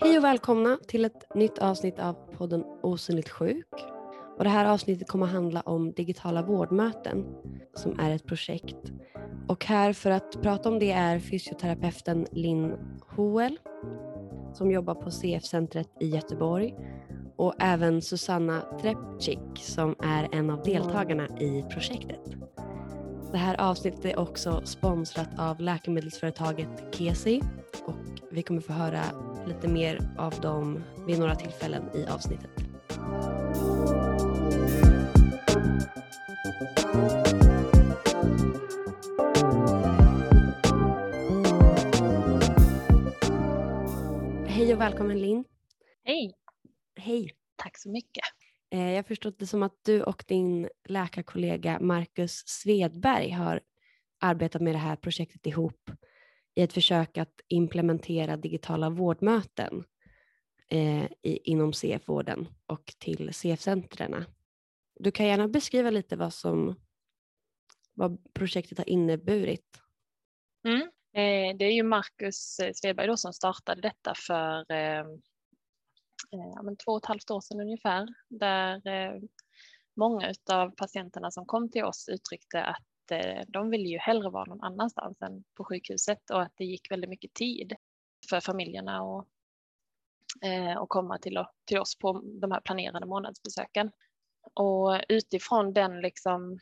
Hej och välkomna till ett nytt avsnitt av podden Osynligt sjuk. Och det här avsnittet kommer att handla om digitala vårdmöten som är ett projekt. Och här för att prata om det är fysioterapeuten Linn Hoel som jobbar på CF-centret i Göteborg och även Susanna Trepcik som är en av deltagarna i projektet. Det här avsnittet är också sponsrat av läkemedelsföretaget Kesi och vi kommer få höra lite mer av dem vid några tillfällen i avsnittet. Hej och välkommen Linn. Hej, Hej. tack så mycket. Eh, Jag förstått det som att du och din läkarkollega Marcus Svedberg har arbetat med det här projektet ihop i ett försök att implementera digitala vårdmöten eh, i, inom CF-vården och till CF-centren. Du kan gärna beskriva lite vad, som, vad projektet har inneburit. Mm. Eh, det är ju Marcus eh, Svedberg då som startade detta för eh, eh, två och ett halvt år sedan ungefär, där eh, många av patienterna som kom till oss uttryckte att Eh, de ville ju hellre vara någon annanstans än på sjukhuset och att det gick väldigt mycket tid för familjerna eh, att och komma till, till oss på de här planerade månadsbesöken. Och utifrån den liksom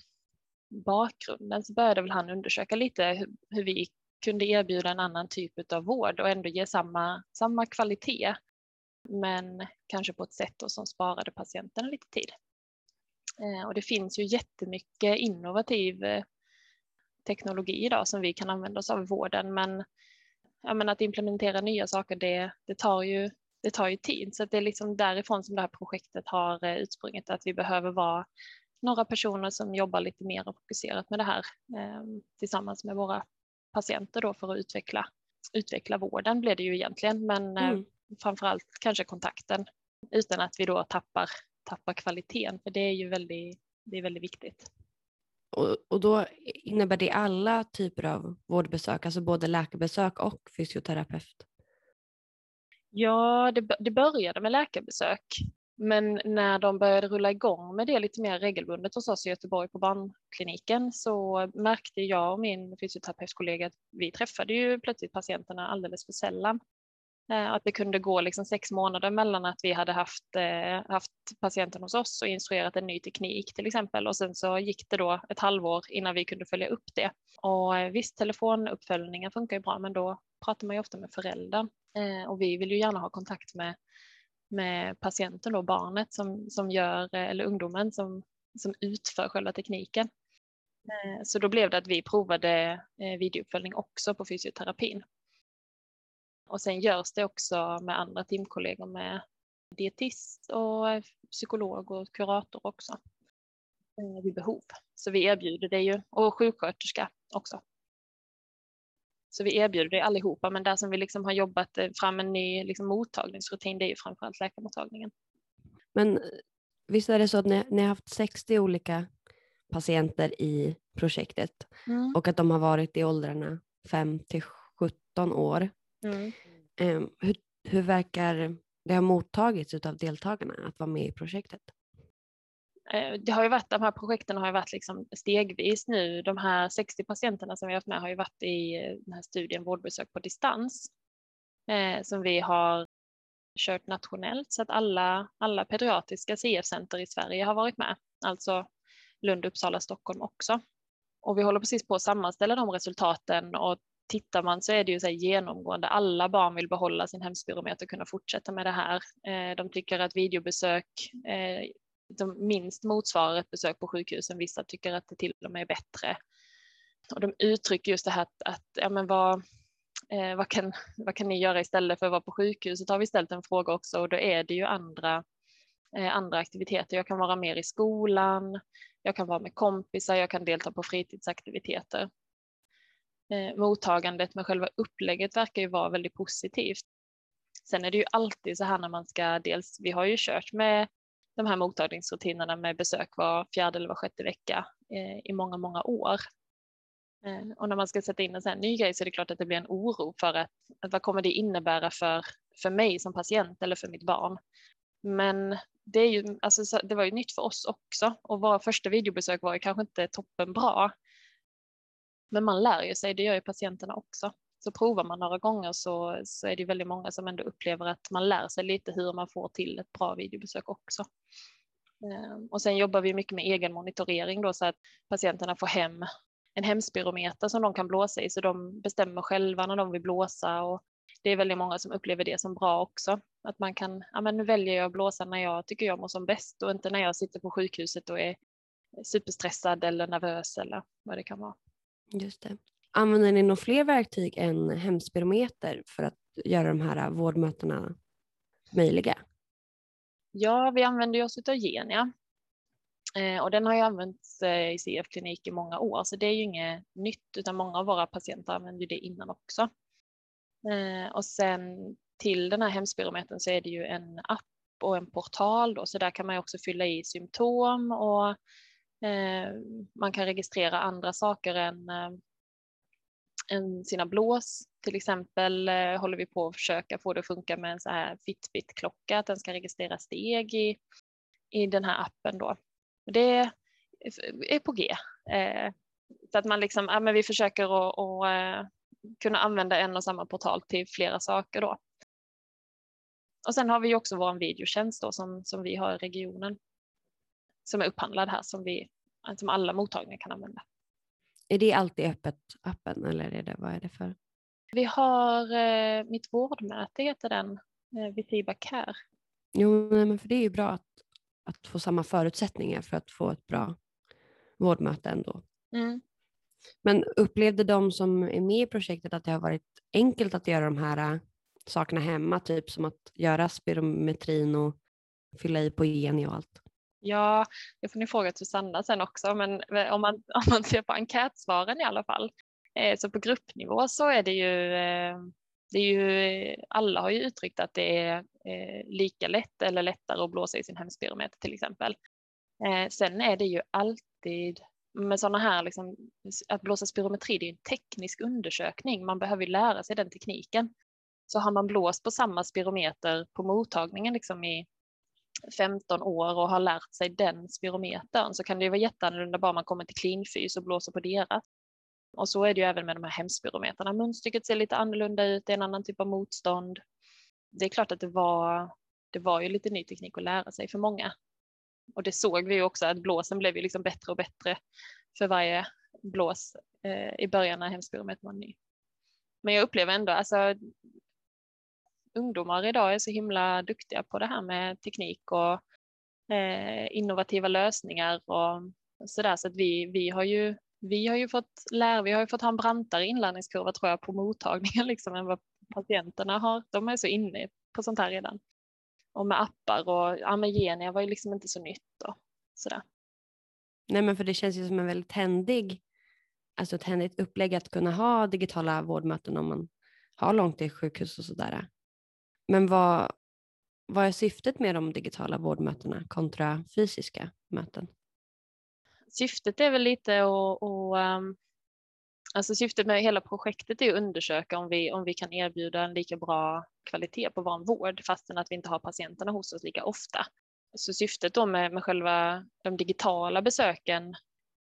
bakgrunden så började väl han undersöka lite hur, hur vi kunde erbjuda en annan typ av vård och ändå ge samma, samma kvalitet. Men kanske på ett sätt då som sparade patienterna lite tid. Eh, och det finns ju jättemycket innovativ teknologi idag som vi kan använda oss av i vården. Men, men att implementera nya saker det, det, tar ju, det tar ju tid. Så det är liksom därifrån som det här projektet har eh, utsprungit. Att vi behöver vara några personer som jobbar lite mer och fokuserat med det här eh, tillsammans med våra patienter då för att utveckla, utveckla vården blir det ju egentligen. Men eh, Mm. framförallt kanske kontakten utan att vi då tappar, tappar kvaliteten. För det är ju väldigt, det är väldigt viktigt. Och, och då innebär det alla typer av vårdbesök, alltså både läkarbesök och fysioterapeut? Ja, det, det började med läkarbesök. Men när de började rulla igång med det lite mer regelbundet hos oss i Göteborg på barnkliniken så märkte jag och min fysioterapeutkollega att vi träffade ju plötsligt patienterna alldeles för sällan. Eh, att det kunde gå liksom sex månader mellan att vi hade haft, eh, haft patienten hos oss och instruerat en ny teknik till exempel och sen så gick det då ett halvår innan vi kunde följa upp det. Och eh, visst, telefonuppföljningar funkar ju bra men då pratar man ju ofta med föräldern och vi vill ju gärna ha kontakt med, med patienten och barnet som, som gör, eller ungdomen som, som utför själva tekniken. Så då blev det att vi provade videouppföljning också på fysioterapin. Och sen görs det också med andra teamkollegor med dietist och psykolog och kurator också eh, vid behov. Så vi erbjuder det ju och sjuksköterska också. Så vi erbjuder det allihopa, men där som vi liksom har jobbat eh, fram en ny liksom, mottagningsrutin, det är ju framförallt läkarmottagningen. Men eh, visst är det så att ni, ni har haft 60 olika patienter i projektet och att de har varit i åldrarna 5 till 17 år. Mm. Em, hur, hur verkar det ha mottagits av deltagarna att vara med i projektet? Eh, Det har ju varit, de här projekten har ju varit liksom stegvis nu. De här 60 patienterna som vi har haft med har ju varit i eh, den här studien vårdbesök på distans eh, som vi har kört nationellt så att alla, alla pediatriska CF-center i Sverige har varit med, alltså Lund, Uppsala, Stockholm också. Och vi håller precis på att sammanställa de resultaten och tittar man så är det ju så här genomgående. Alla barn vill behålla sin hemspirometer och kunna fortsätta med det här. Eh, de tycker att videobesök eh, de minst motsvarar ett besök på sjukhusen. Vissa tycker att det till och med är bättre. Och de uttrycker just det här att, att ja, men vad, eh, vad, kan, vad kan ni göra istället för att vara på sjukhuset? Har vi ställt en fråga också och då är det ju andra, eh, andra aktiviteter. Jag kan vara mer i skolan, jag kan vara med kompisar, jag kan delta på fritidsaktiviteter. Eh, mottagandet med själva upplägget verkar ju vara väldigt positivt. Sen är det ju alltid så här när man ska dels, vi har ju kört med de här mottagningsrutinerna med besök var fjärde eller var sjätte vecka eh, i många, många år. Eh, och när man ska sätta in en sån här ny grej så är det klart att det blir en oro för att, att vad kommer det innebära för, för mig som patient eller för mitt barn. Men det, är ju, alltså, det var ju nytt för oss också och våra första videobesök var ju kanske inte toppen bra. Men man lär ju sig, det gör ju patienterna också. Så provar man några gånger så, så är det väldigt många som ändå upplever att man lär sig lite hur man får till ett bra videobesök också. Ehm, och sen jobbar vi mycket med egen monitorering då så att patienterna får hem en hemspirometer som de kan blåsa i så de bestämmer själva när de vill blåsa och det är väldigt många som upplever det som bra också. Att man kan, ja men nu väljer jag att blåsa när jag tycker jag mår som bäst och inte när jag sitter på sjukhuset och är superstressad eller nervös eller vad det kan vara. Just det. Använder ni några fler verktyg än hemspirometer för att göra de här vårdmötena möjliga? Ja, vi använder oss av Genia eh, och den har ju använts eh, i CF-klinik i många år, så det är ju inget nytt, utan många av våra patienter använder det innan också. Eh, och sen till den här hemspirometern så är det ju en app och en portal då, så där kan man ju också fylla i symptom och Eh, man kan registrera andra saker än eh, än sina blås. Till exempel eh, håller vi på att försöka få det att funka med en så här Fitbit-klocka, att den ska registrera steg i, i den här appen då. Det är på G. Så att man liksom, ja, men vi försöker att, att kunna använda en och samma portal till flera saker då. Och sen har vi också vår videotjänst då som, som vi har i regionen. Som är upphandlad här som, vi, som alla mottagningar kan använda. Är det alltid öppet, appen eller är det, vad är det för? Vi har eh, Mitt vårdmöte heter den, eh, vid Feedback Care. Jo, men för det är ju bra att, att få samma förutsättningar för att få ett bra vårdmöte ändå. Mm. Men upplevde de som är med i projektet att det har varit enkelt att göra de här äh, sakerna hemma, typ som att göra spirometrin och fylla i på geni och allt? Ja, det får ni fråga Susanna sen också, men eh, om man, om man ser på enkätsvaren i alla fall, eh, så på gruppnivå så är det ju, eh, det är ju, alla har ju uttryckt att det är eh, lika lätt eller lättare att blåsa i sin hemspirometer till exempel. Eh, sen är det ju alltid med sådana här, liksom, att blåsa spirometri, det är en teknisk undersökning, man behöver lära sig den tekniken. Så har man blåst på samma spirometer på mottagningen liksom i 15 år och har lärt sig den spirometern så kan det ju vara jätteannorlunda bara man kommer till klinfys och blåser på deras. Och så är det ju även med de här hemspirometrarna. Munstycket ser lite annorlunda ut, det är en annan typ av motstånd. Det är klart att det var, det var ju lite ny teknik att lära sig för många. Och det såg vi ju också att blåsen blev ju liksom bättre och bättre för varje blås eh, i början när hemspirometern var ny. Men jag upplever ändå, alltså ungdomar idag är så himla duktiga på det här med teknik och eh, innovativa lösningar och sådär så att vi, vi har ju vi har ju fått lära, vi har ju fått ha en brantare inlärningskurva tror jag på mottagningen liksom än vad patienterna har. De är så inne på sånt här redan. Och med appar och ja, med Genia var ju liksom inte så nytt och sådär. Nej men för det känns ju som en väldigt händig, alltså ett händigt upplägg att kunna ha digitala vårdmöten om man har långt till sjukhus och sådär. Men vad, vad är syftet med de digitala vårdmötena kontra fysiska möten? Syftet är väl lite att, um, alltså syftet med hela projektet är att undersöka om vi, om vi kan erbjuda en lika bra kvalitet på vår vård fastän att vi inte har patienterna hos oss lika ofta. Så syftet då med, med själva de digitala besöken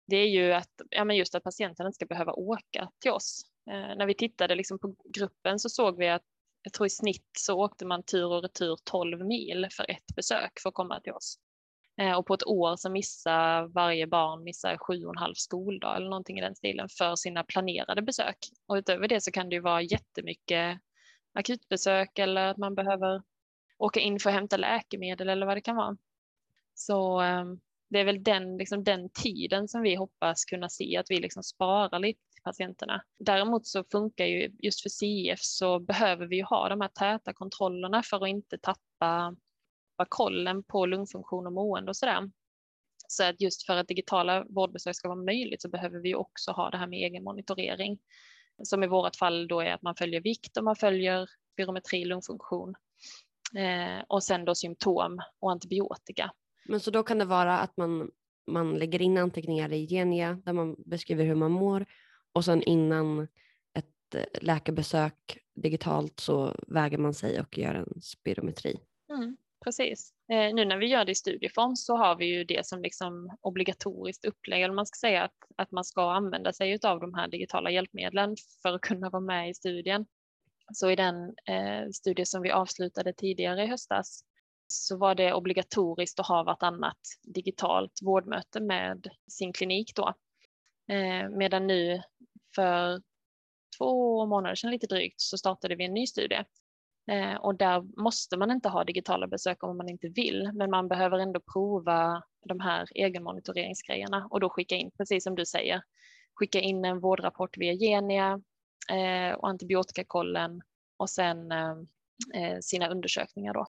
det är ju att, ja men just att patienten inte ska behöva åka till oss. Eh, när vi tittade liksom på gruppen så såg vi att jag tror i snitt så åkte man tur och retur 12 mil för ett besök för att komma till oss. Eh, och på ett år så missar varje barn missar sju och en halv skoldag eller någonting i den stilen för sina planerade besök. Och utöver det så kan det ju vara jättemycket akutbesök eller att man behöver åka in för att hämta läkemedel eller vad det kan vara. Så eh, det är väl den, liksom den tiden som vi hoppas kunna se att vi liksom sparar lite till patienterna. Däremot så funkar ju just för CF så behöver vi ju ha de här täta kontrollerna för att inte tappa kollen på lungfunktion och mående och sådär. Så att just för att digitala vårdbesök ska vara möjligt så behöver vi också ha det här med egen monitorering. Som i vårt fall då är att man följer vikt och man följer spirometri, lungfunktion eh, och sen då symptom och antibiotika. Men så då kan det vara att man, man lägger in anteckningar i Genia där man beskriver hur man mår och sen innan ett eh, läkarbesök digitalt så väger man sig och gör en spirometri. Mm, precis. Eh, nu när vi gör det i studieform så har vi ju det som liksom obligatoriskt upplägg, eller man ska säga att, att man ska använda sig av de här digitala hjälpmedlen för att kunna vara med i studien. Så i den eh, studie som vi avslutade tidigare i höstas så var det obligatoriskt att ha vartannat digitalt vårdmöte med sin klinik då. Eh, medan nu för två månader sedan lite drygt så startade vi en ny studie. Eh, och där måste man inte ha digitala besök om man inte vill, men man behöver ändå prova de här egenmonitoreringsgrejerna och då skicka in, precis som du säger, skicka in en vårdrapport via Genia eh, och antibiotikakollen och sen eh, eh, sina undersökningar då.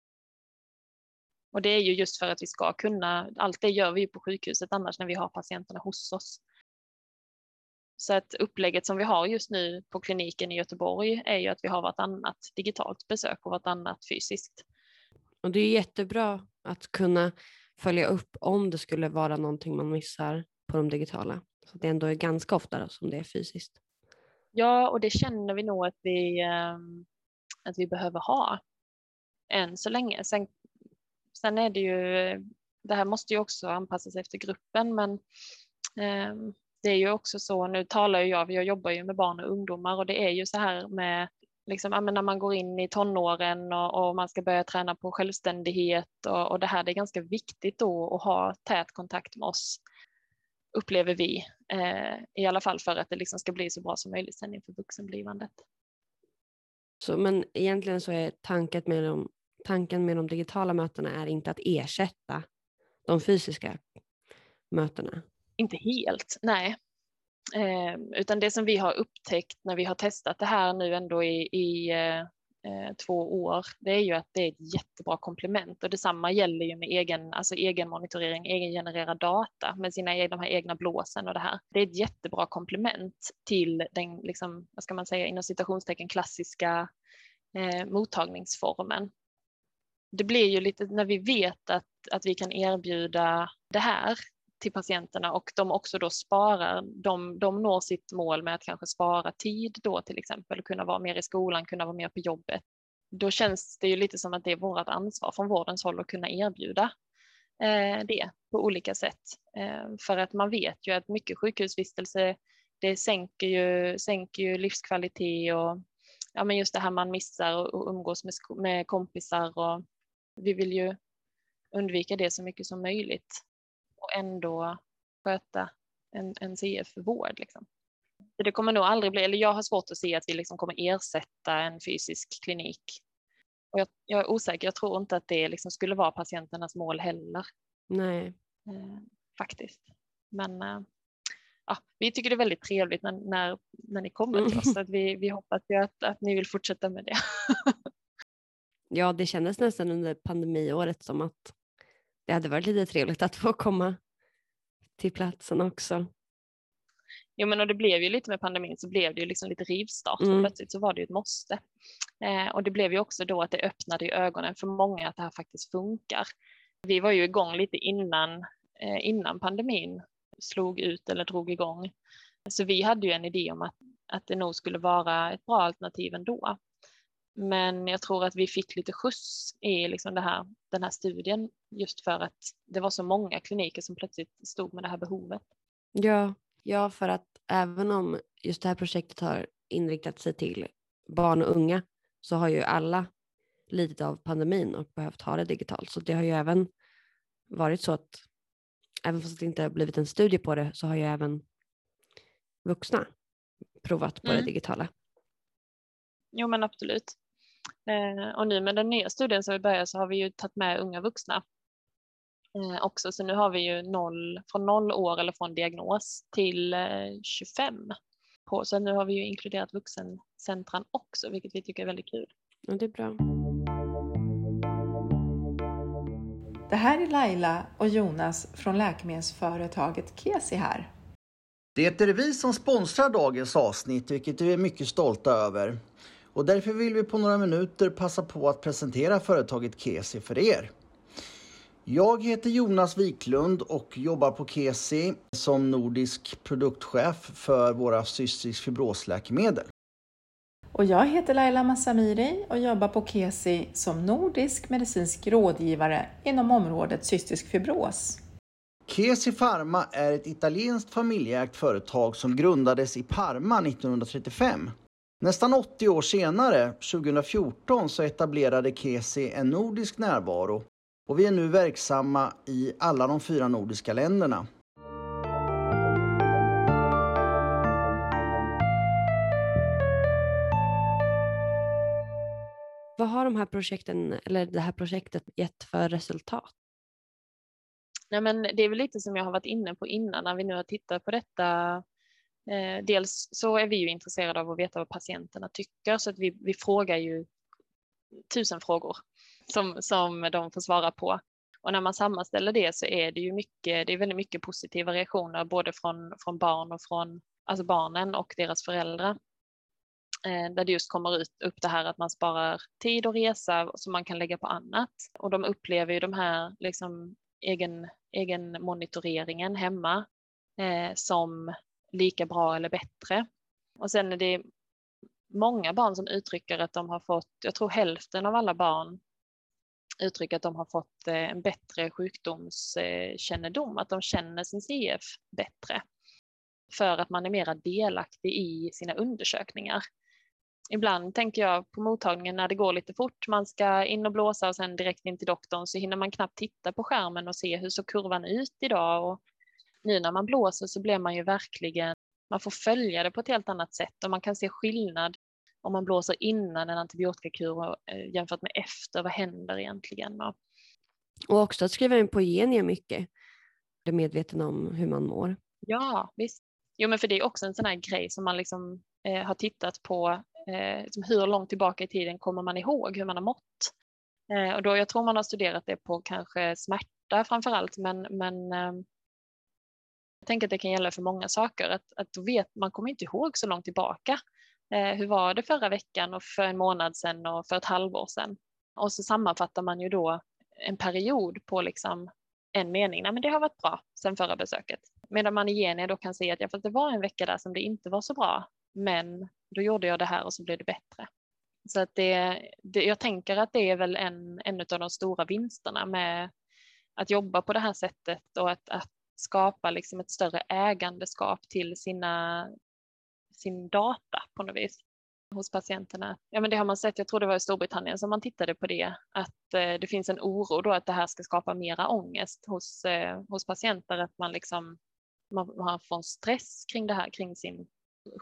Och det är ju just för att vi ska kunna, allt det gör vi ju på sjukhuset annars när vi har patienterna hos oss. Så att upplägget som vi har just nu på kliniken i Göteborg är ju att vi har vartannat digitalt besök och vartannat fysiskt. Och det är jättebra att kunna följa upp om det skulle vara någonting man missar på de digitala. Så det ändå är ganska ofta som det är fysiskt. Ja, och det känner vi nog att vi, ehm, att vi behöver ha än så länge. Sen Sen är det ju, det här måste ju också anpassas efter gruppen, men eh, det är ju också så, nu talar ju jag, jag jobbar ju med barn och ungdomar och det är ju så här med liksom, när man går in i tonåren och, och man ska börja träna på självständighet och, och, det här, det är ganska viktigt då att ha tät kontakt med oss, upplever vi, eh, i alla fall för att det liksom ska bli så bra som möjligt sen inför vuxenblivandet. Så, men egentligen så är tanken med de tanken med de digitala mötena är inte att ersätta de fysiska mötena. Inte helt, nej. Eh, utan det som vi har upptäckt när vi har testat det här nu ändå i, i eh, eh, två år, det är ju att det är ett jättebra komplement och detsamma gäller ju med egen, alltså egen monitorering, egengenererad data med sina de här egna blåsen och det här. Det är ett jättebra komplement till den, liksom, vad ska man säga, inom citationstecken klassiska eh, mottagningsformen det blir ju lite när vi vet att, att vi kan erbjuda det här till patienterna och de också då sparar, de, de når sitt mål med att kanske spara tid då till exempel, kunna vara mer i skolan, kunna vara mer på jobbet. Då känns det ju lite som att det är vårt ansvar från vårdens håll att kunna erbjuda eh, det på olika sätt. Eh, för att man vet ju att mycket sjukhusvistelse, det sänker ju, sänker ju livskvalitet och ja, men just det här man missar och, och umgås med, med kompisar och vi vill ju undvika det så mycket som möjligt och ändå sköta en, en CF-vård. Liksom. Det kommer nog aldrig bli, eller jag har svårt att se att vi liksom kommer ersätta en fysisk klinik. Och jag, jag är osäker, jag tror inte att det liksom skulle vara patienternas mål heller. Nej. Eh, faktiskt. Men eh, ja, vi tycker det är väldigt trevligt när, när, när ni kommer till oss. Så att vi, vi hoppas ju att, att ni vill fortsätta med det. ja, det kändes nästan under pandemiåret som att det hade varit lite trevligt att få komma till platsen också. Jo, men och det blev ju lite med pandemin så blev det ju liksom lite rivstart. Mm. Plötsligt så var det ju ett måste. Eh, och det blev ju också då att det öppnade i ögonen för många att det här faktiskt funkar. Vi var ju igång lite innan, eh, innan pandemin slog ut eller drog igång. Så vi hade ju en idé om att, att det nog skulle vara ett bra alternativ ändå. Men jag tror att vi fick lite skjuts i liksom det här, den här studien just för att det var så många kliniker som plötsligt stod med det här behovet. Ja, ja för att även om just det här projektet har inriktat sig till barn och unga så har ju alla lidit av pandemin och behövt ha det digitalt. Så det har ju även varit så att även fast det inte har blivit en studie på det så har ju även vuxna provat på mm. det digitala. Jo men absolut. Eh, och nu med den nya studien som vi börjar så har vi ju tagit med unga vuxna eh, också. Så nu har vi ju noll, från noll år eller från diagnos till eh, 25. På. Så nu har vi ju inkluderat vuxencentran också, vilket vi tycker är väldigt kul. Ja, det är bra. Det här är Laila och Jonas från läkemedelsföretaget Kesi här. Det är vi som sponsrar dagens avsnitt, vilket vi är mycket stolta över. Och därför vill vi på några minuter passa på att presentera företaget Kesi för er. Jag heter Jonas Wiklund och jobbar på Kesi som nordisk produktchef för våra cystisk fibrosläkemedel. Och jag heter Laila Massamiri och jobbar på Kesi som nordisk medicinsk rådgivare inom området cystisk fibros. Kesi Pharma är ett italienskt familjeägt företag som grundades i Parma 1935. Nästan 80 år senare, 2014, så etablerade Kesi en nordisk närvaro och vi är nu verksamma i alla de fyra nordiska länderna. Vad har de här projekten, eller det här projektet gett för resultat? Nej, men det är väl lite som jag har varit inne på innan när vi nu har tittat på detta. Eh, dels så är vi ju intresserade av att veta vad patienterna tycker så att vi, vi frågar ju tusen frågor som, som de får svara på. Och när man sammanställer det så är det ju mycket, det är väldigt mycket positiva reaktioner både från, från barn och från alltså barnen och deras föräldrar. Eh, där det just kommer ut upp det här att man sparar tid och resa som man kan lägga på annat. Och de upplever ju de här liksom egen, egen monitoreringen hemma eh, som lika bra eller bättre. Och sen är det många barn som uttrycker att de har fått, jag tror hälften av alla barn uttrycka att de har fått eh, en bättre sjukdomskännedom, att de känner sin CF bättre. För att man är mera delaktig i sina undersökningar. Ibland tänker jag på mottagningen när det går lite fort, man ska in och blåsa och sen direkt in till doktorn så hinner man knappt titta på skärmen och se hur såg kurvan ut idag. Och nu när man blåser så blir man ju verkligen, man får följa det på ett helt annat sätt och man kan se skillnad om man blåser innan en antibiotikakur eh, jämfört med efter, vad händer egentligen? Och också att skriva in på Genia mycket, är medveten om hur man mår. Ja, visst. Jo, men för det är också en sån här grej som man liksom eh, har tittat på, eh, liksom hur långt tillbaka i tiden kommer man ihåg hur man har mått? Eh, och då, jag tror man har studerat det på kanske smärta framför allt, men, men eh, jag tänker att det kan gälla för många saker, att, att vet, man kommer inte ihåg så långt tillbaka. Eh, hur var det förra veckan och för en månad sedan och för ett halvår sedan? Och så sammanfattar man ju då en period på liksom en mening. Nej, men det har varit bra sedan förra besöket. Medan man i Genia då kan säga att ja, för det var en vecka där som det inte var så bra, men då gjorde jag det här och så blev det bättre. Så att det, det, jag tänker att det är väl en, en av de stora vinsterna med att jobba på det här sättet och att, att skapa liksom ett större ägandeskap till sina, sin data på något vis hos patienterna. Ja, men det har man sett, jag tror det var i Storbritannien som man tittade på det, att eh, det finns en oro då att det här ska skapa mera ångest hos, eh, hos patienter, att man liksom man, man får en stress kring det här, kring sin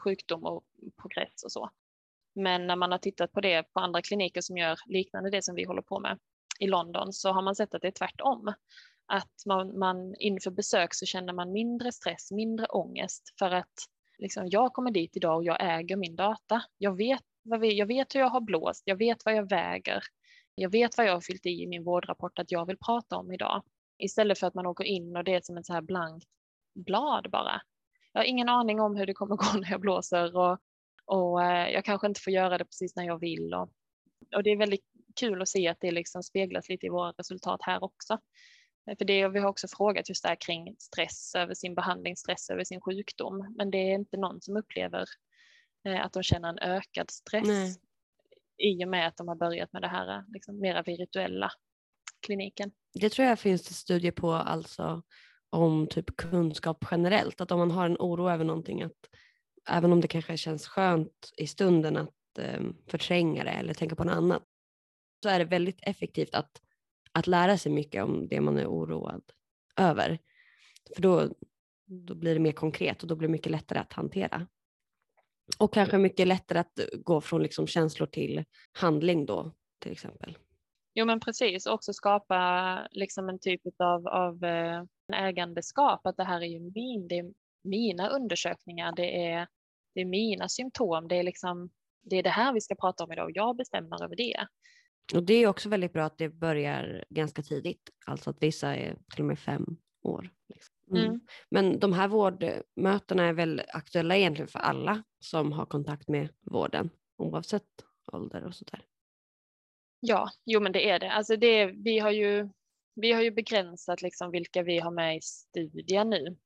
sjukdom och progress och så. Men när man har tittat på det på andra kliniker som gör liknande det som vi håller på med i London så har man sett att det är tvärtom. Att man, man inför besök så känner man mindre stress, mindre ångest för att liksom, jag kommer dit idag och jag äger min data. Jag vet, vad vi, jag vet hur jag har blåst, jag vet vad jag väger, jag vet vad jag har fyllt i i min vårdrapport att jag vill prata om idag. Istället för att man åker in och det är som ett så här blankt blad bara. Jag har ingen aning om hur det kommer gå när jag blåser och, och eh, jag kanske inte får göra det precis när jag vill. Och, och det är väldigt kul att se att det liksom speglas lite i våra resultat här också. För det, vi har också frågat just där kring stress över sin behandling, stress över sin sjukdom. Men det är inte någon som upplever eh, att de känner en ökad stress Nej. i och med att de har börjat med det här liksom, mera virtuella kliniken. Det tror jag finns det studier på alltså om typ kunskap generellt. Att om man har en oro över någonting, att även om det kanske känns skönt i stunden att eh, förtränga det eller tänka på något annat, så är det väldigt effektivt att att lära sig mycket om det man är oroad över. För då, då blir det mer konkret och då blir det mycket lättare att hantera. Och kanske mycket lättare att gå från liksom känslor till handling då till exempel. Jo men precis, också skapa liksom en typ av, av eh, ägandeskap, att det här är ju min, det är mina undersökningar, det är, det är mina symptom, det är liksom det är det här vi ska prata om idag och jag bestämmer över det. Och det är också väldigt bra att det börjar ganska tidigt, alltså att vissa är till och med fem år. Liksom. Mm. Mm. Men de här vårdmötena är väl aktuella egentligen för alla som har kontakt med vården oavsett ålder och sådär. Ja, jo men det är det. Alltså det, vi har ju vi har ju begränsat liksom vilka vi har med i studien nu.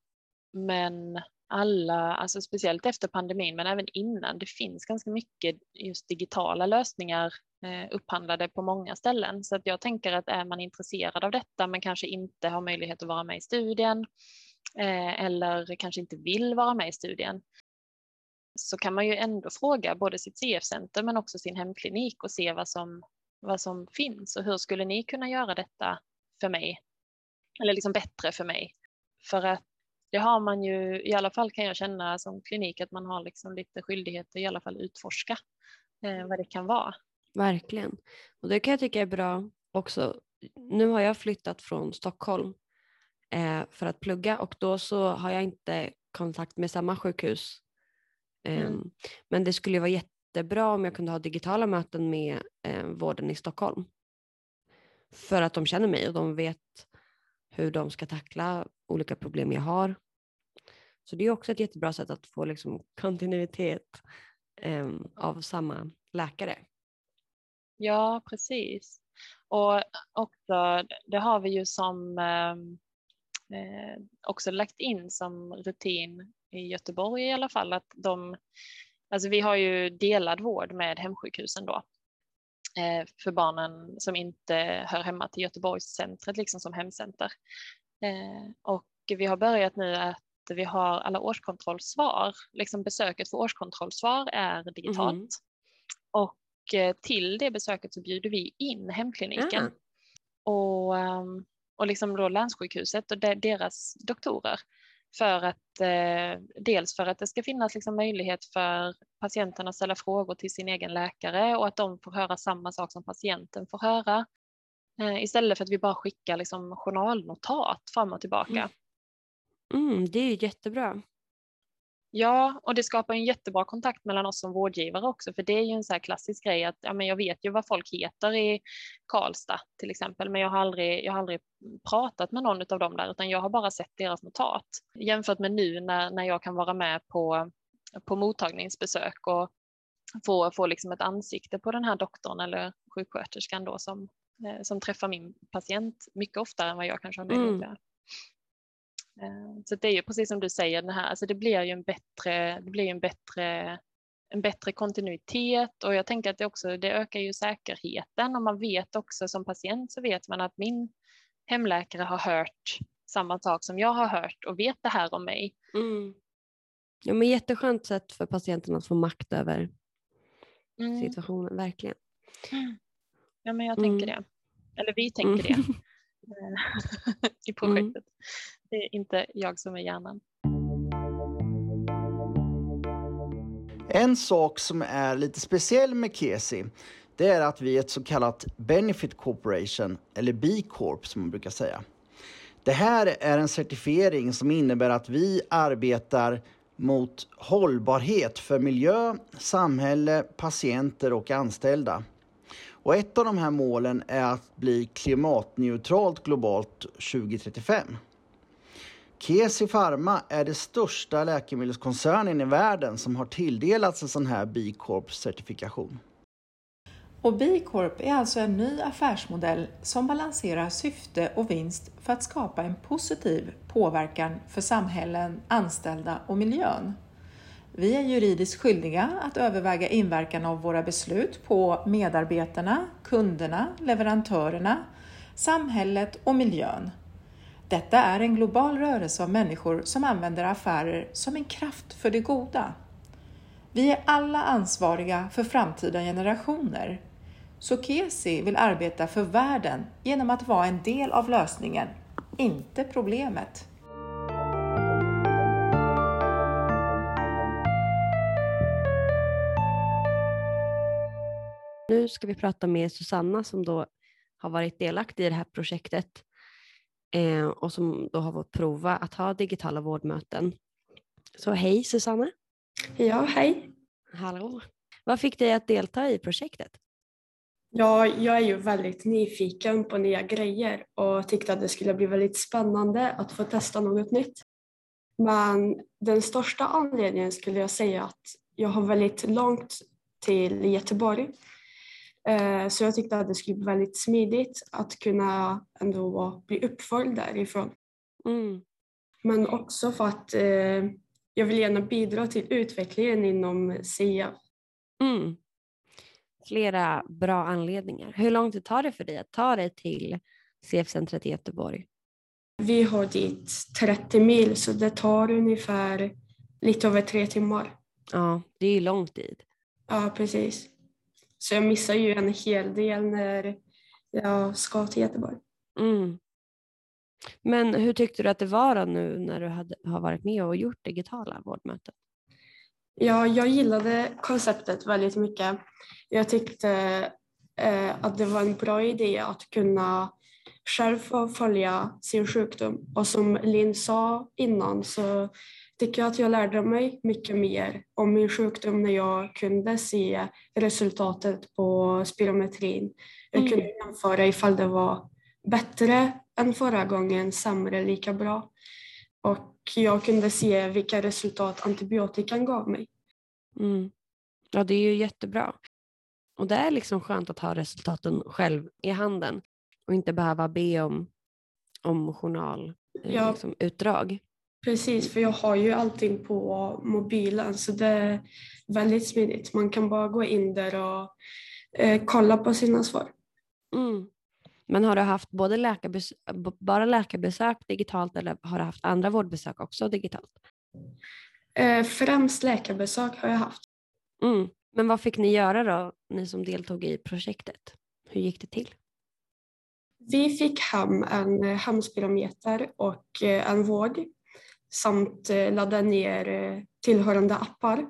Men alla, alltså speciellt efter pandemin, men även innan, det finns ganska mycket just digitala lösningar eh, upphandlade på många ställen. Så att jag tänker att är man intresserad av detta men kanske inte har möjlighet att vara med i studien eh, eller kanske inte vill vara med i studien så kan man ju ändå fråga både sitt CF-center men också sin hemklinik och se vad som, vad som finns och hur skulle ni kunna göra detta för mig? Eller liksom bättre för mig. För att det har man ju, i alla fall kan jag känna som klinik att man har liksom lite skyldighet att i alla fall utforska eh, vad det kan vara. Verkligen. Och det kan jag tycka är bra också. Nu har jag flyttat från Stockholm eh, för att plugga och då så har jag inte kontakt med samma sjukhus. Eh, mm. Men det skulle vara jättebra om jag kunde ha digitala möten med eh, vården i Stockholm. För att de känner mig och de vet hur de ska tackla olika problem jag har. Så det är också ett jättebra sätt att få liksom kontinuitet eh, av samma läkare. Ja, precis. Och också, det har vi ju som ehm, eh, också lagt in som rutin i Göteborg i alla fall att de, alltså vi har ju delad vård med hemsjukhusen då eh, för barnen som inte hör hemma till Göteborgscentret liksom som hemcenter. Eh, och vi har börjat nu att vi har alla årskontrollsvar, liksom besöket för årskontrollsvar är digitalt. Mm. Och eh, till det besöket så bjuder vi in hemkliniken mm. och, ehm, och liksom då länssjukhuset och deras doktorer för att eh, dels för att det ska finnas liksom möjlighet för patienten att ställa frågor till sin egen läkare och att de får höra samma sak som patienten får höra. Eh, istället för att vi bara skickar liksom journalnotat fram och tillbaka. Mm. mm, det är ju jättebra. Ja, och det skapar en jättebra kontakt mellan oss som vårdgivare också, för det är ju en så här klassisk grej att ja, men jag vet ju vad folk heter i Karlstad till exempel, men jag har aldrig, jag har aldrig pratat med någon av dem där, utan jag har bara sett deras notat. Jämfört med nu när, när jag kan vara med på, på mottagningsbesök och få, få liksom ett ansikte på den här doktorn eller sjuksköterskan då som, som träffar min patient mycket oftare än vad jag kanske har möjlighet att mm. göra. Eh, så det är ju precis som du säger, den här, alltså det blir ju en bättre, det blir en bättre, en bättre kontinuitet och jag tänker att det också, det ökar ju säkerheten och man vet också som patient så vet man att min hemläkare har hört samma sak som jag har hört och vet det här om mig. Mm. Ja, men jätteskönt sätt för patienten att få makt över mm. situationen, verkligen. Ja, men jag tänker mm. det. Eller vi tänker det. Mm. i projektet. Mm. Det är inte jag som är hjärnan. En sak som är lite speciell med Kesi det är att vi är ett så kallat Benefit Corporation, eller B Corp som man brukar säga. Det här är en certifiering som innebär att vi arbetar mot hållbarhet för miljö, samhälle, patienter och anställda. Och ett av de här målen är att bli klimatneutralt globalt 2035. Kesi Pharma är det största läkemedelskoncernen i världen som har tilldelats en sån här B Corp-certifikation. Och B Corp är alltså en ny affärsmodell som balanserar syfte och vinst för att skapa en positiv påverkan för samhällen, anställda och miljön. Vi är juridiskt skyldiga att överväga inverkan av våra beslut på medarbetarna, kunderna, leverantörerna, samhället och miljön. Detta är en global rörelse av människor som använder affärer som en kraft för det goda. Vi är alla ansvariga för framtida generationer. Sokesi vill arbeta för världen genom att vara en del av lösningen, inte problemet. Nu ska vi prata med Susanna som då har varit delaktig i det här projektet eh, och som då har fått prova att ha digitala vårdmöten. Så hej Susanna! Ja, hej! Hallå! Vad fick dig att delta i projektet? Ja, jag är ju väldigt nyfiken på nya grejer och tyckte att det skulle bli väldigt spännande att få testa något nytt. Men den största anledningen skulle jag säga att jag har väldigt långt till Göteborg så jag tyckte att det skulle bli väldigt smidigt att kunna ändå bli uppföljd därifrån. Mm. Men också för att eh, jag vill gärna bidra till utvecklingen inom SIA. Mm. Flera bra anledningar. Hur lång tid tar det för dig att ta dig till CF-centret i Göteborg? Vi har dit 30 mil så det tar ungefär lite över tre timmar. Ja, det är ju lång tid. Ja, precis. Så jag missar ju en hel del när jag ska till Göteborg. Mm. Men hur tyckte du att det var nu när du hade, har varit med och gjort digitala vårdmöten? Ja, jag gillade konceptet väldigt mycket. Jag tyckte eh, att det var en bra idé att kunna själv få följa sin sjukdom. Och som Linn sa innan så tycker jag att jag lärde mig mycket mer om min sjukdom när jag kunde se resultatet på spirometrin. Jag Mm. kunde jämföra ifall det var bättre än förra gången, sämre, lika bra. Och jag kunde se vilka resultat antibiotikan gav mig. Mm. Ja, det är ju jättebra. Och det är liksom skönt att ha resultaten själv i handen och inte behöva be om, om journal, eh, Ja. Precis, för jag har ju allting på mobilen så det är väldigt smidigt. Man kan bara gå in där och eh, kolla på sina svar. Mm. Men har du haft både läkarbes- bara läkarbesök digitalt eller har du haft andra vårdbesök också digitalt? Eh, främst läkarbesök har jag haft. Mm. Men vad fick ni göra då, ni som deltog i projektet? Hur gick det till? Vi fick hem en eh, hemspirometer och eh, en våg samt eh, ladda ner eh, tillhörande appar.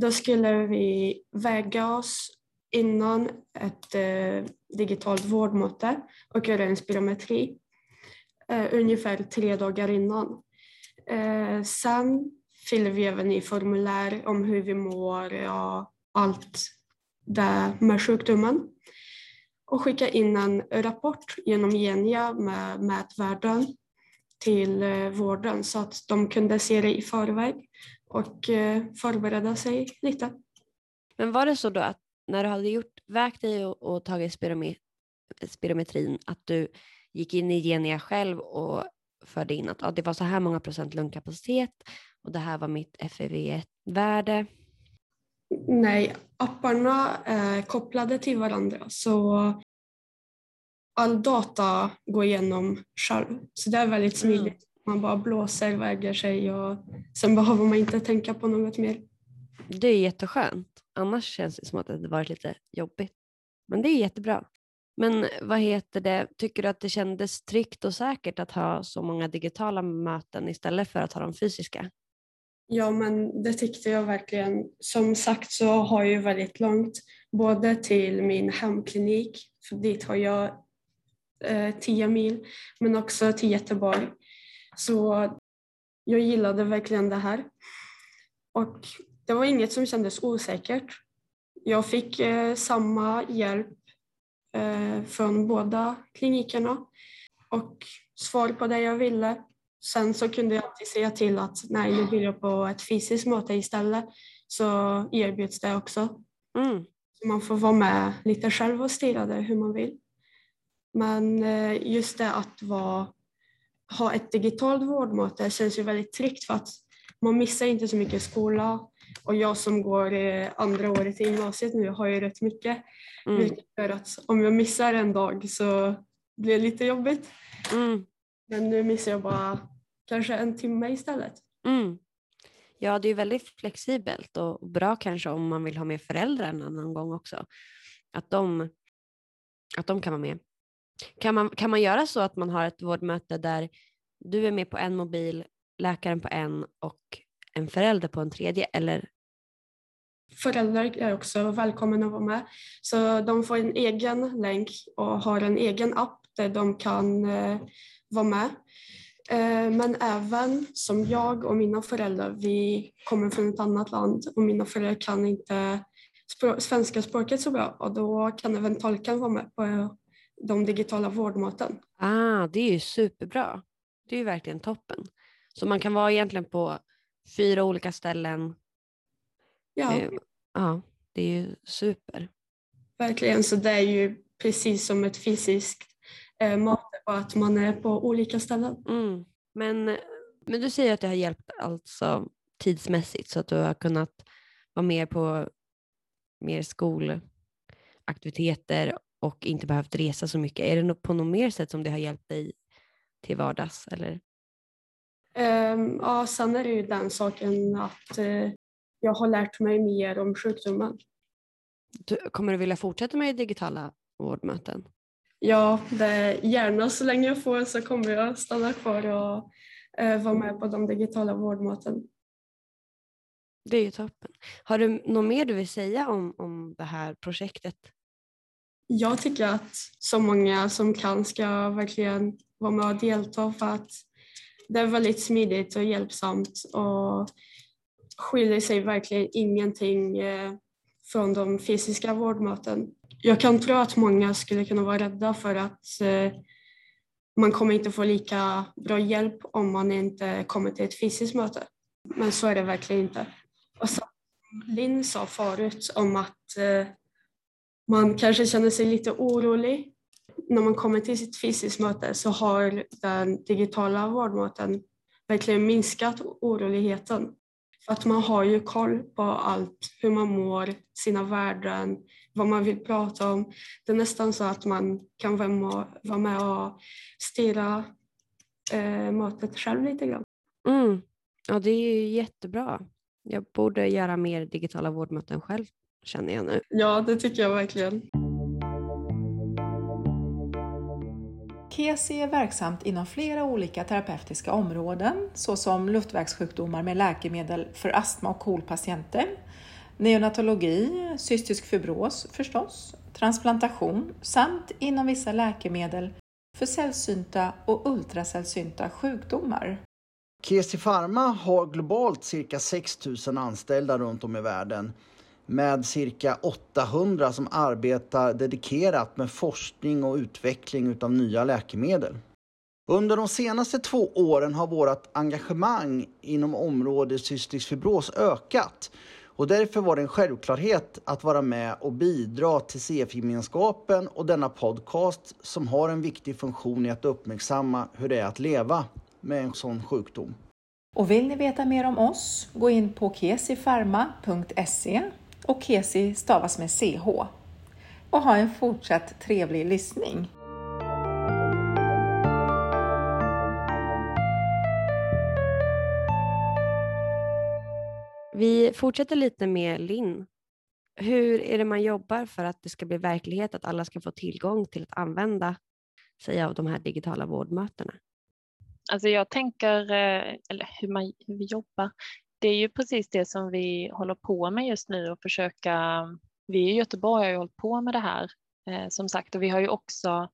Då skulle vi väga oss innan ett eh, digitalt vårdmöte och göra en spirometri ungefär tre dagar innan. Sen fyller vi även i formulär om hur vi mår och allt det med sjukdomen och skicka in en rapport genom Genia med mätvärden till eh, vården så att de kunde se det i förväg och eh, förbereda sig lite. Men var det så då att när du hade gjort, vägt dig och, och tagit spirome, spirometrin att du gick in i Genia själv och förde in att ja, det var så här många procent lungkapacitet och det här var mitt FEV1-värde. Nej, apparna är kopplade till varandra så all data går igenom själv. Så det är väldigt Mm. smidigt. Man bara blåser, väger sig och sen behöver man inte tänka på något mer. Det är jätteskönt. Annars känns det som att det hade varit lite jobbigt. Men det är jättebra. Men vad heter det, tycker du att det kändes tryggt och säkert att ha så många digitala möten istället för att ha de fysiska? Ja, men det tyckte jag verkligen. Som sagt så har jag väldigt långt både till min hemklinik, för dit har jag 10 mil, men också till Göteborg. Så jag gillade verkligen det här. Och det var inget som kändes osäkert. Jag fick eh, samma hjälp eh, från båda klinikerna och svar på det jag ville. Sen så kunde jag alltid säga till att nej, nu vill jag på ett fysiskt möte istället. Så erbjuds det också. Mm. Man får vara med lite själv och styra det hur man vill. Men eh, just det att vara, ha ett digitalt vårdmöte känns ju väldigt tryggt för att man missar inte så mycket skola. Och jag som går eh, andra året i gymnasiet nu har ju rätt mycket. Mm. Vilket gör att om jag missar en dag så blir det lite jobbigt. Mm. Men nu missar jag bara kanske en timme istället. Mm. Ja, det är väldigt flexibelt och bra kanske om man vill ha med föräldrar en annan gång också. Att de, att de kan vara med. Kan man, kan man göra så att man har ett vårdmöte där du är med på en mobil, läkaren på en och en förälder på en tredje? Eller? Föräldrar är också välkomna att vara med. Så de får en egen länk och har en egen app där de kan eh, vara med. Eh, men även som jag och mina föräldrar, vi kommer från ett annat land och mina föräldrar kan inte språk, svenska språket så bra och då kan även tolken vara med på de digitala vårdmöten. Ah, det är ju superbra. Det är ju verkligen toppen. Så man kan vara egentligen på fyra olika ställen. Ja, Eh, Ja, det är ju super. verkligen. Så det är ju precis som ett fysiskt eh, möte, bara att man är på olika ställen. Mm. Men, men du säger att det har hjälpt alltså tidsmässigt så att du har kunnat vara mer på mer skolaktiviteter och inte behövt resa så mycket. Är det på något mer sätt som det har hjälpt dig till vardags? Eller? Um, ja, sen är det ju den saken att uh, jag har lärt mig mer om sjukdomen. Du, kommer du vilja fortsätta med digitala vårdmöten? Ja, det, gärna så länge jag får så kommer jag stanna kvar och uh, vara med på de digitala vårdmöten. Det är ju toppen. Har du något mer du vill säga om, om det här projektet? Jag tycker att så många som kan ska verkligen vara med och delta för att det är väldigt smidigt och hjälpsamt och skiljer sig verkligen ingenting eh, från de fysiska vårdmöten. Jag kan tro att många skulle kunna vara rädda för att eh, man kommer inte få lika bra hjälp om man inte kommer till ett fysiskt möte. Men så är det verkligen inte. Och som Linn sa förut om att eh, man kanske känner sig lite orolig när man kommer till sitt fysiskt möte så har den digitala vårdmöten verkligen minskat oroligheten. För att man har ju koll på allt, hur man mår, sina värden, vad man vill prata om. Det är nästan så att man kan vara med och styra eh, mötet själv lite grann. Mm. Ja, det är ju jättebra. Jag borde göra mer digitala vårdmöten själv känner jag nu. Ja, det tycker jag verkligen. KESI är verksamt inom flera olika terapeutiska områden såsom luftvägssjukdomar med läkemedel för astma och KOL-patienter, neonatologi, cystisk fibros förstås, transplantation samt inom vissa läkemedel för sällsynta och ultrasällsynta sjukdomar. Kesi Pharma har globalt cirka 6 000 anställda runt om i världen med cirka 800 som arbetar dedikerat med forskning och utveckling av nya läkemedel. Under de senaste två åren har vårt engagemang inom området cystisk fibros ökat och därför var det en självklarhet att vara med och bidra till CF-gemenskapen och denna podcast som har en viktig funktion i att uppmärksamma hur det är att leva med en sån sjukdom. Och vill ni veta mer om oss, gå in på kesifarma.se och Kesi stavas med CH. Och ha en fortsatt trevlig lyssning. Vi fortsätter lite med Linn. Hur är det man jobbar för att det ska bli verklighet att alla ska få tillgång till att använda sig av de här digitala vårdmötena? Alltså jag tänker, eh, eller hur, man, hur vi jobbar, det är ju precis det som vi håller på med just nu och försöka, vi i Göteborg har ju hållit på med det här eh, som sagt och vi har ju också,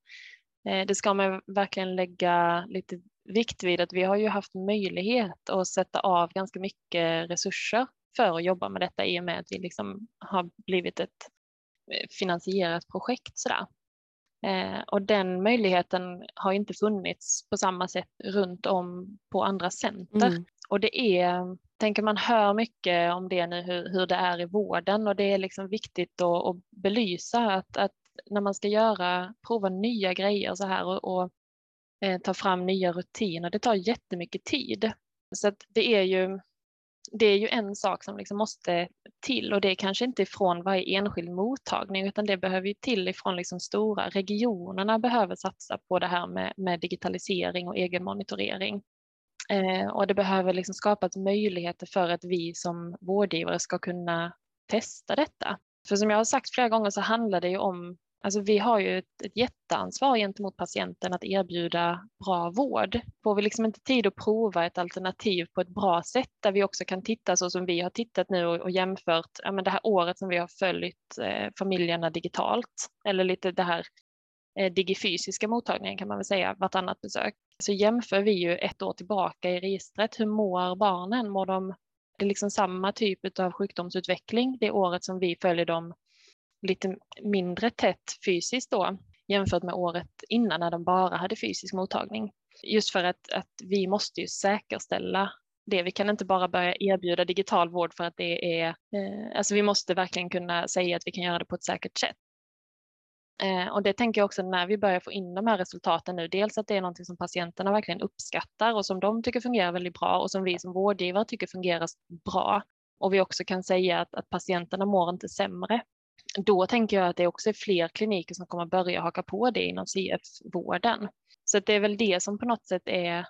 eh, det ska man verkligen lägga lite vikt vid att vi har ju haft möjlighet att sätta av ganska mycket resurser för att jobba med detta i och med att vi liksom har blivit ett eh, finansierat projekt sådär. Eh, och den möjligheten har inte funnits på samma sätt runt om på andra center. Mm. Och det är, tänker man hör mycket om det nu, hur, hur det är i vården och det är liksom viktigt att, att belysa att, att, när man ska göra, prova nya grejer så här och, och eh, ta fram nya rutiner, det tar jättemycket tid. Så att det är ju det är ju en sak som liksom måste till och det är kanske inte ifrån varje enskild mottagning utan det behöver ju till ifrån liksom stora regionerna behöver satsa på det här med, med digitalisering och egen monitorering. Eh, och det behöver liksom skapas möjligheter för att vi som vårdgivare ska kunna testa detta. För som jag har sagt flera gånger så handlar det ju om Alltså vi har ju ett, ett jätteansvar gentemot patienten att erbjuda bra vård. Får vi liksom inte tid att prova ett alternativ på ett bra sätt där vi också kan titta så som vi har tittat nu och, och jämfört ja, men det här året som vi har följt eh, familjerna digitalt eller lite det här Eh, digifysiska mottagningen kan man väl säga vartannat besök. Så jämför vi ju ett år tillbaka i registret. Hur mår barnen? Mår de det är liksom samma typ av sjukdomsutveckling det året som vi följer dem lite mindre tätt fysiskt då jämfört med året innan när de bara hade fysisk mottagning. Just för att, att vi måste ju säkerställa det. Vi kan inte bara börja erbjuda digital vård för att det är, eh, alltså vi måste verkligen kunna säga att vi kan göra det på ett säkert sätt. Eh, och det tänker jag också när vi börjar få in de här resultaten nu, dels att det är någonting som patienterna verkligen uppskattar och som de tycker fungerar väldigt bra och som vi som vårdgivare tycker fungerar bra. Och vi också kan säga att, att patienterna mår inte sämre. Då tänker jag att det också är fler kliniker som kommer börja haka på det inom CF-vården. Så det är väl det som på något sätt är,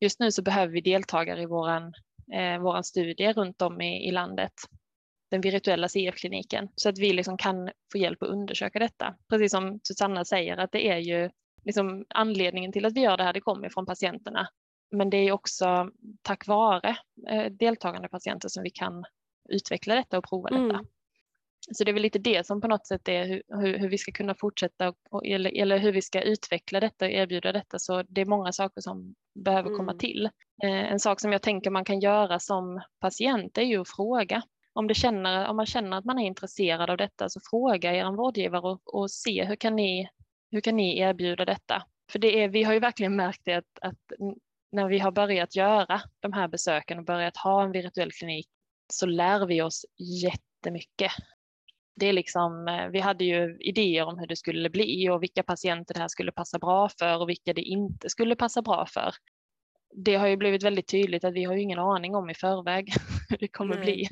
just nu så behöver vi deltagare i våran, eh, våran studie runt om i, i landet den virtuella CF-kliniken så att vi liksom kan få hjälp att undersöka detta. Precis som Susanna säger att det är ju liksom anledningen till att vi gör det här, det kommer från patienterna. Men det är också tack vare eh, deltagande patienter som vi kan utveckla detta och prova detta. Mm. Så det är väl lite det som på något sätt är hur, hur, hur vi ska kunna fortsätta och, eller, eller, hur vi ska utveckla detta och erbjuda detta. Så det är många saker som behöver mm. komma till. Eh, en sak som jag tänker man kan göra som patient är ju att fråga om, det känner, om man känner att man är intresserad av detta så fråga er vårdgivare och, och se hur kan, ni, hur kan ni erbjuda detta? För det är, vi har ju verkligen märkt det att, att när vi har börjat göra de här besöken och börjat ha en virtuell klinik så lär vi oss jättemycket. Det är liksom, eh, vi hade ju idéer om hur det skulle bli och vilka patienter det här skulle passa bra för och vilka det inte skulle passa bra för. Det har ju blivit väldigt tydligt att vi har ingen aning om i förväg hur det kommer Nej. bli.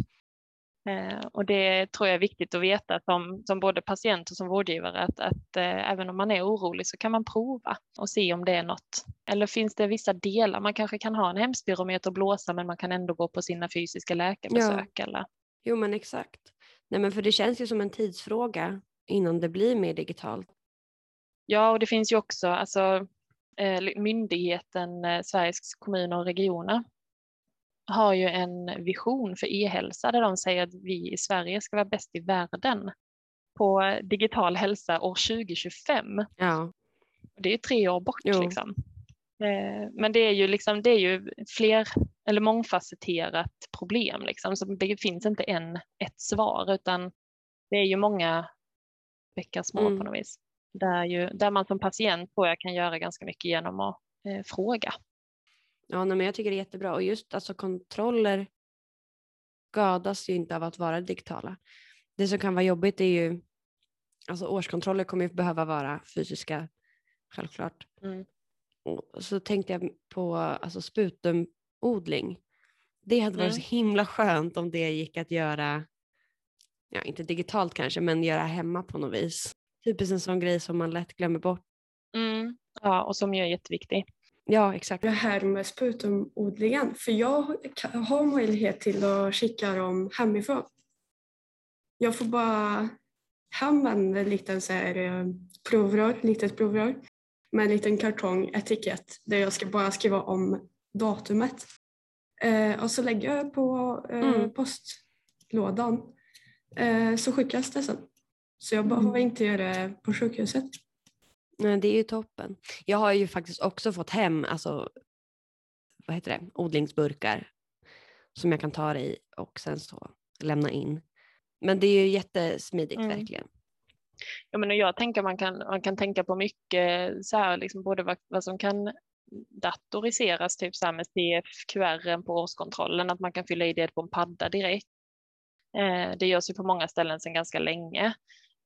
Eh, och det tror jag är viktigt att veta som, som både patient och som vårdgivare att, att eh, även om man är orolig så kan man prova och se om det är något. Eller finns det vissa delar, man kanske kan ha en hemspirometer och blåsa men man kan ändå gå på sina fysiska läkarbesök. Ja. Eller? Jo men exakt. Nej men för det känns ju som en tidsfråga innan det blir mer digitalt. Ja och det finns ju också alltså, eh, myndigheten Sveriges kommuner och regioner har ju en vision för e-hälsa där de säger att vi i Sverige ska vara bäst i världen på digital hälsa år 2025. Ja. Det är tre år bort jo. liksom. Eh, men det är ju liksom, det är ju fler eller mångfacetterat problem liksom, så det finns inte en, ett svar utan det är ju många bäckar små mm. på något vis. Där, ju, där man som patient tror jag kan göra ganska mycket genom att eh, fråga. Ja, nej, men jag tycker det är jättebra och just alltså kontroller skadas ju inte av att vara digitala. Det som kan vara jobbigt är ju, alltså årskontroller kommer ju behöva vara fysiska, självklart. Mm. Och så tänkte jag på alltså sputumodling. Det hade varit mm. så himla skönt om det gick att göra, ja inte digitalt kanske, men göra hemma på något vis. Typiskt en sån grej som man lätt glömmer bort. Mm. Ja, och som ju är jätteviktig. Ja, exakt. Det här med sputumodlingen, för jag har möjlighet till att skicka dem hemifrån. Jag får bara hem en liten så här, eh, provrör, litet provrör med en liten kartong, etikett där jag ska bara skriva om datumet. Eh, och så lägger jag på eh, mm. postlådan eh, så skickas det sen. Så jag behöver mm. inte göra det på sjukhuset. Nej, det är ju toppen. Jag har ju faktiskt också fått hem alltså, vad heter det, odlingsburkar som jag kan ta det i och sen så lämna in. Men det är ju jättesmidigt mm. verkligen. Ja, men jag tänker man kan, man kan tänka på mycket så här, liksom både vad, vad som kan datoriseras, typ så här med CFQR på årskontrollen, att man kan fylla i det på en padda direkt. Eh, det görs ju på många ställen sedan ganska länge.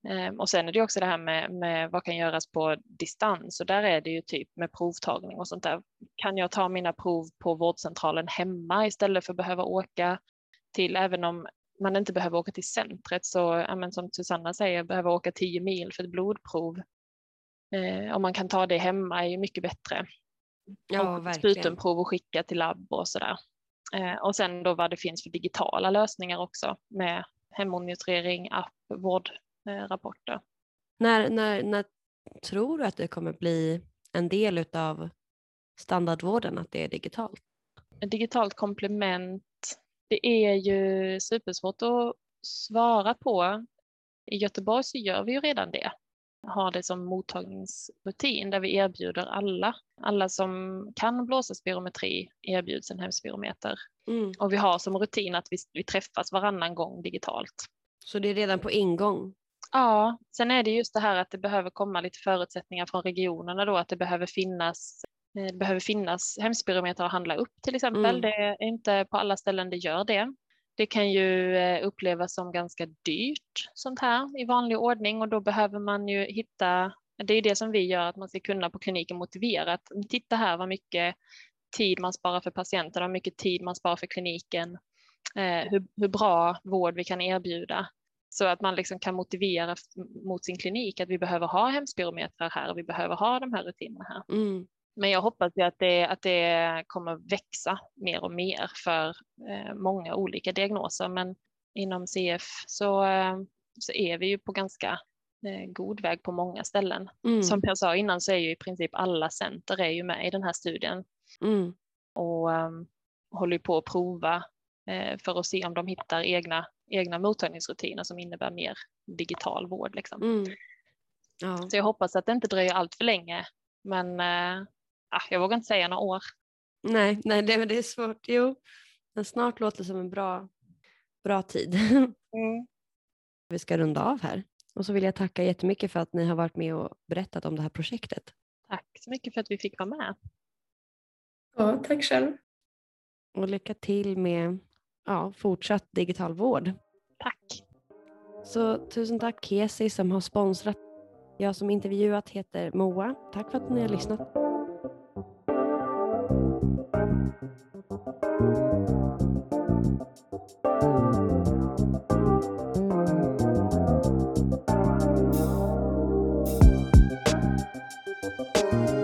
Ehm, och sen är det också det här med, med vad kan göras på distans och där är det ju typ med provtagning och sånt där. Kan jag ta mina prov på vårdcentralen hemma istället för att behöva åka till, även om man inte behöver åka till centret så, ja, som Susanna säger, behöver åka 10 mil för ett blodprov. Eh, om man kan ta det hemma är ju mycket bättre. Ja, och Sputumprov och skicka till labb och sådär. Eh, och sen då vad det finns för digitala lösningar också med hemmonitorering, app, vård, Eh, rapporter. När, när, när tror du att det kommer bli en del av standardvården att det är digitalt? Digitalt komplement, det är ju supersvårt att svara på. I Göteborg så gör vi ju redan det. Har det som mottagningsrutin där vi erbjuder alla. Alla som kan blåsa spirometri erbjuds en hemspirometer. Mm. Och vi har som rutin att vi, vi träffas varannan gång digitalt. Så det är redan på ingång? Ja, sen är det just det här att det behöver komma lite förutsättningar från regionerna då, att det behöver finnas eh, det behöver finnas hemspirometrar att handla upp till exempel. Mm. Det är inte på alla ställen det gör det. Det kan ju eh, upplevas som ganska dyrt sånt här i vanlig ordning och då behöver man ju hitta, det är det som vi gör, att man ska kunna på kliniken motivera att titta här vad mycket tid man sparar för patienten, hur mycket tid man sparar för kliniken, eh, hur, hur bra vård vi kan erbjuda. Så att man liksom kan motivera mot sin klinik att vi behöver ha hemspirometrar här och vi behöver ha de här rutinerna här. Mm. Men jag hoppas ju att det, att det kommer växa mer och mer för eh, många olika diagnoser. Men inom CF så, eh, så är vi ju på ganska eh, god väg på många ställen. Mm. Som jag sa innan så är ju i princip alla center är ju med i den här studien Mm. och um, håller på att prova eh, för att se om de hittar egna, egna mottagningsrutiner som innebär mer digital vård. Liksom. Mm. Ja. Så jag hoppas att det inte dröjer allt för länge. Men ah, jag vågar inte säga några år. Nej, nej det, men det är svårt. Jo, men snart låter det som en bra, bra tid. Mm. Vi ska runda av här. Och så vill jag tacka jättemycket för att ni har varit med och berättat om det här projektet. Tack så mycket för att vi fick vara med. Ja, tack själv. Och lycka till med ja, fortsatt digital vård. Tack. Så tusen tack Kesi som har sponsrat. Jag som intervjuat heter Moa. Tack för att ni har lyssnat. Thank